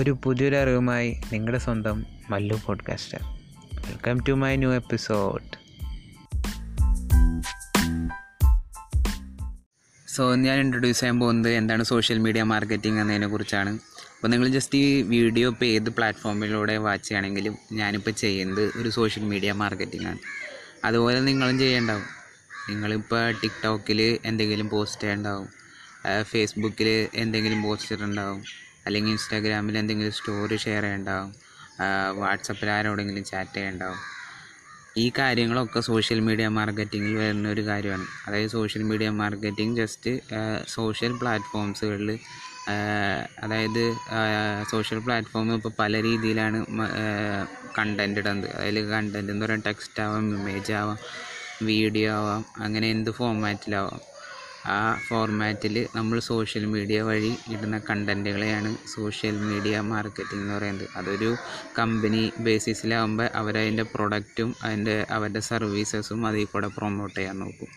ഒരു പുതിയൊരു അറിവുമായി നിങ്ങളുടെ സ്വന്തം Mallu podcaster welcome to my new episode so ഞാൻ ഇൻട്രൊഡ്യൂസ് ചെയ്യാൻ പോകുന്നത് എന്താണ് സോഷ്യൽ മീഡിയ മാർക്കറ്റിംഗ് എന്നതിനെ കുറിച്ചാണ്. അപ്പോൾ നിങ്ങൾ ജസ്റ്റ് ഈ വീഡിയോ ഇപ്പോൾ ഏത് പ്ലാറ്റ്ഫോമിലൂടെ വാച്ച് ചെയ്യുകയാണെങ്കിലും ഞാനിപ്പോൾ ചെയ്യുന്നത് ഒരു സോഷ്യൽ മീഡിയ മാർക്കറ്റിംഗ് ആണ്. അതുപോലെ നിങ്ങളും ചെയ്യേണ്ടാവും. നിങ്ങളിപ്പോൾ ടിക്ടോക്കിൽ എന്തെങ്കിലും പോസ്റ്റ് ചെയ്യണ്ടാവും. ഫേസ്ബുക്കിൽ എന്തെങ്കിലും പോസ്റ്റ് ഇട്ടുണ്ടാവും അല്ലെങ്കിൽ ഇൻസ്റ്റാഗ്രാമിൽ എന്തെങ്കിലും സ്റ്റോറി ഷെയർ ചെയ്യണ്ടാവും. വാട്സപ്പിൽ ആരോടെങ്കിലും ചാറ്റ് ചെയ്യണ്ടാവും. ഈ കാര്യങ്ങളൊക്കെ സോഷ്യൽ മീഡിയ മാർക്കറ്റിങ്ങിൽ വരുന്ന ഒരു കാര്യമാണ്. അതായത് social media marketing just social പ്ലാറ്റ്ഫോംസുകളിൽ അതായത് സോഷ്യൽ പ്ലാറ്റ്ഫോം ഇപ്പോൾ പല രീതിയിലാണ് കണ്ടന്റ് ഇടുന്നത്. അതിൽ കണ്ടന്റ് എന്ന് പറയുന്നത് ടെക്സ്റ്റ് ആവാം ഇമേജ് ആവാം വീഡിയോ ആവാം അങ്ങനെ എന്ത് ഫോർമാറ്റിലാവാം ആ ഫോർമാറ്റിൽ നമ്മൾ സോഷ്യൽ മീഡിയ വഴി ഇടുന്ന കണ്ടന്റുകളെയാണ് സോഷ്യൽ മീഡിയ മാർക്കറ്റിംഗ് എന്ന് പറയുന്നത്. അതൊരു കമ്പനി ബേസിസിലാകുമ്പോൾ അവരതിന്റെ പ്രൊഡക്റ്റും അതിന്റെ അവരുടെ സർവീസസും അതിൽ കൂടെ പ്രൊമോട്ട് ചെയ്യാൻ നോക്കും.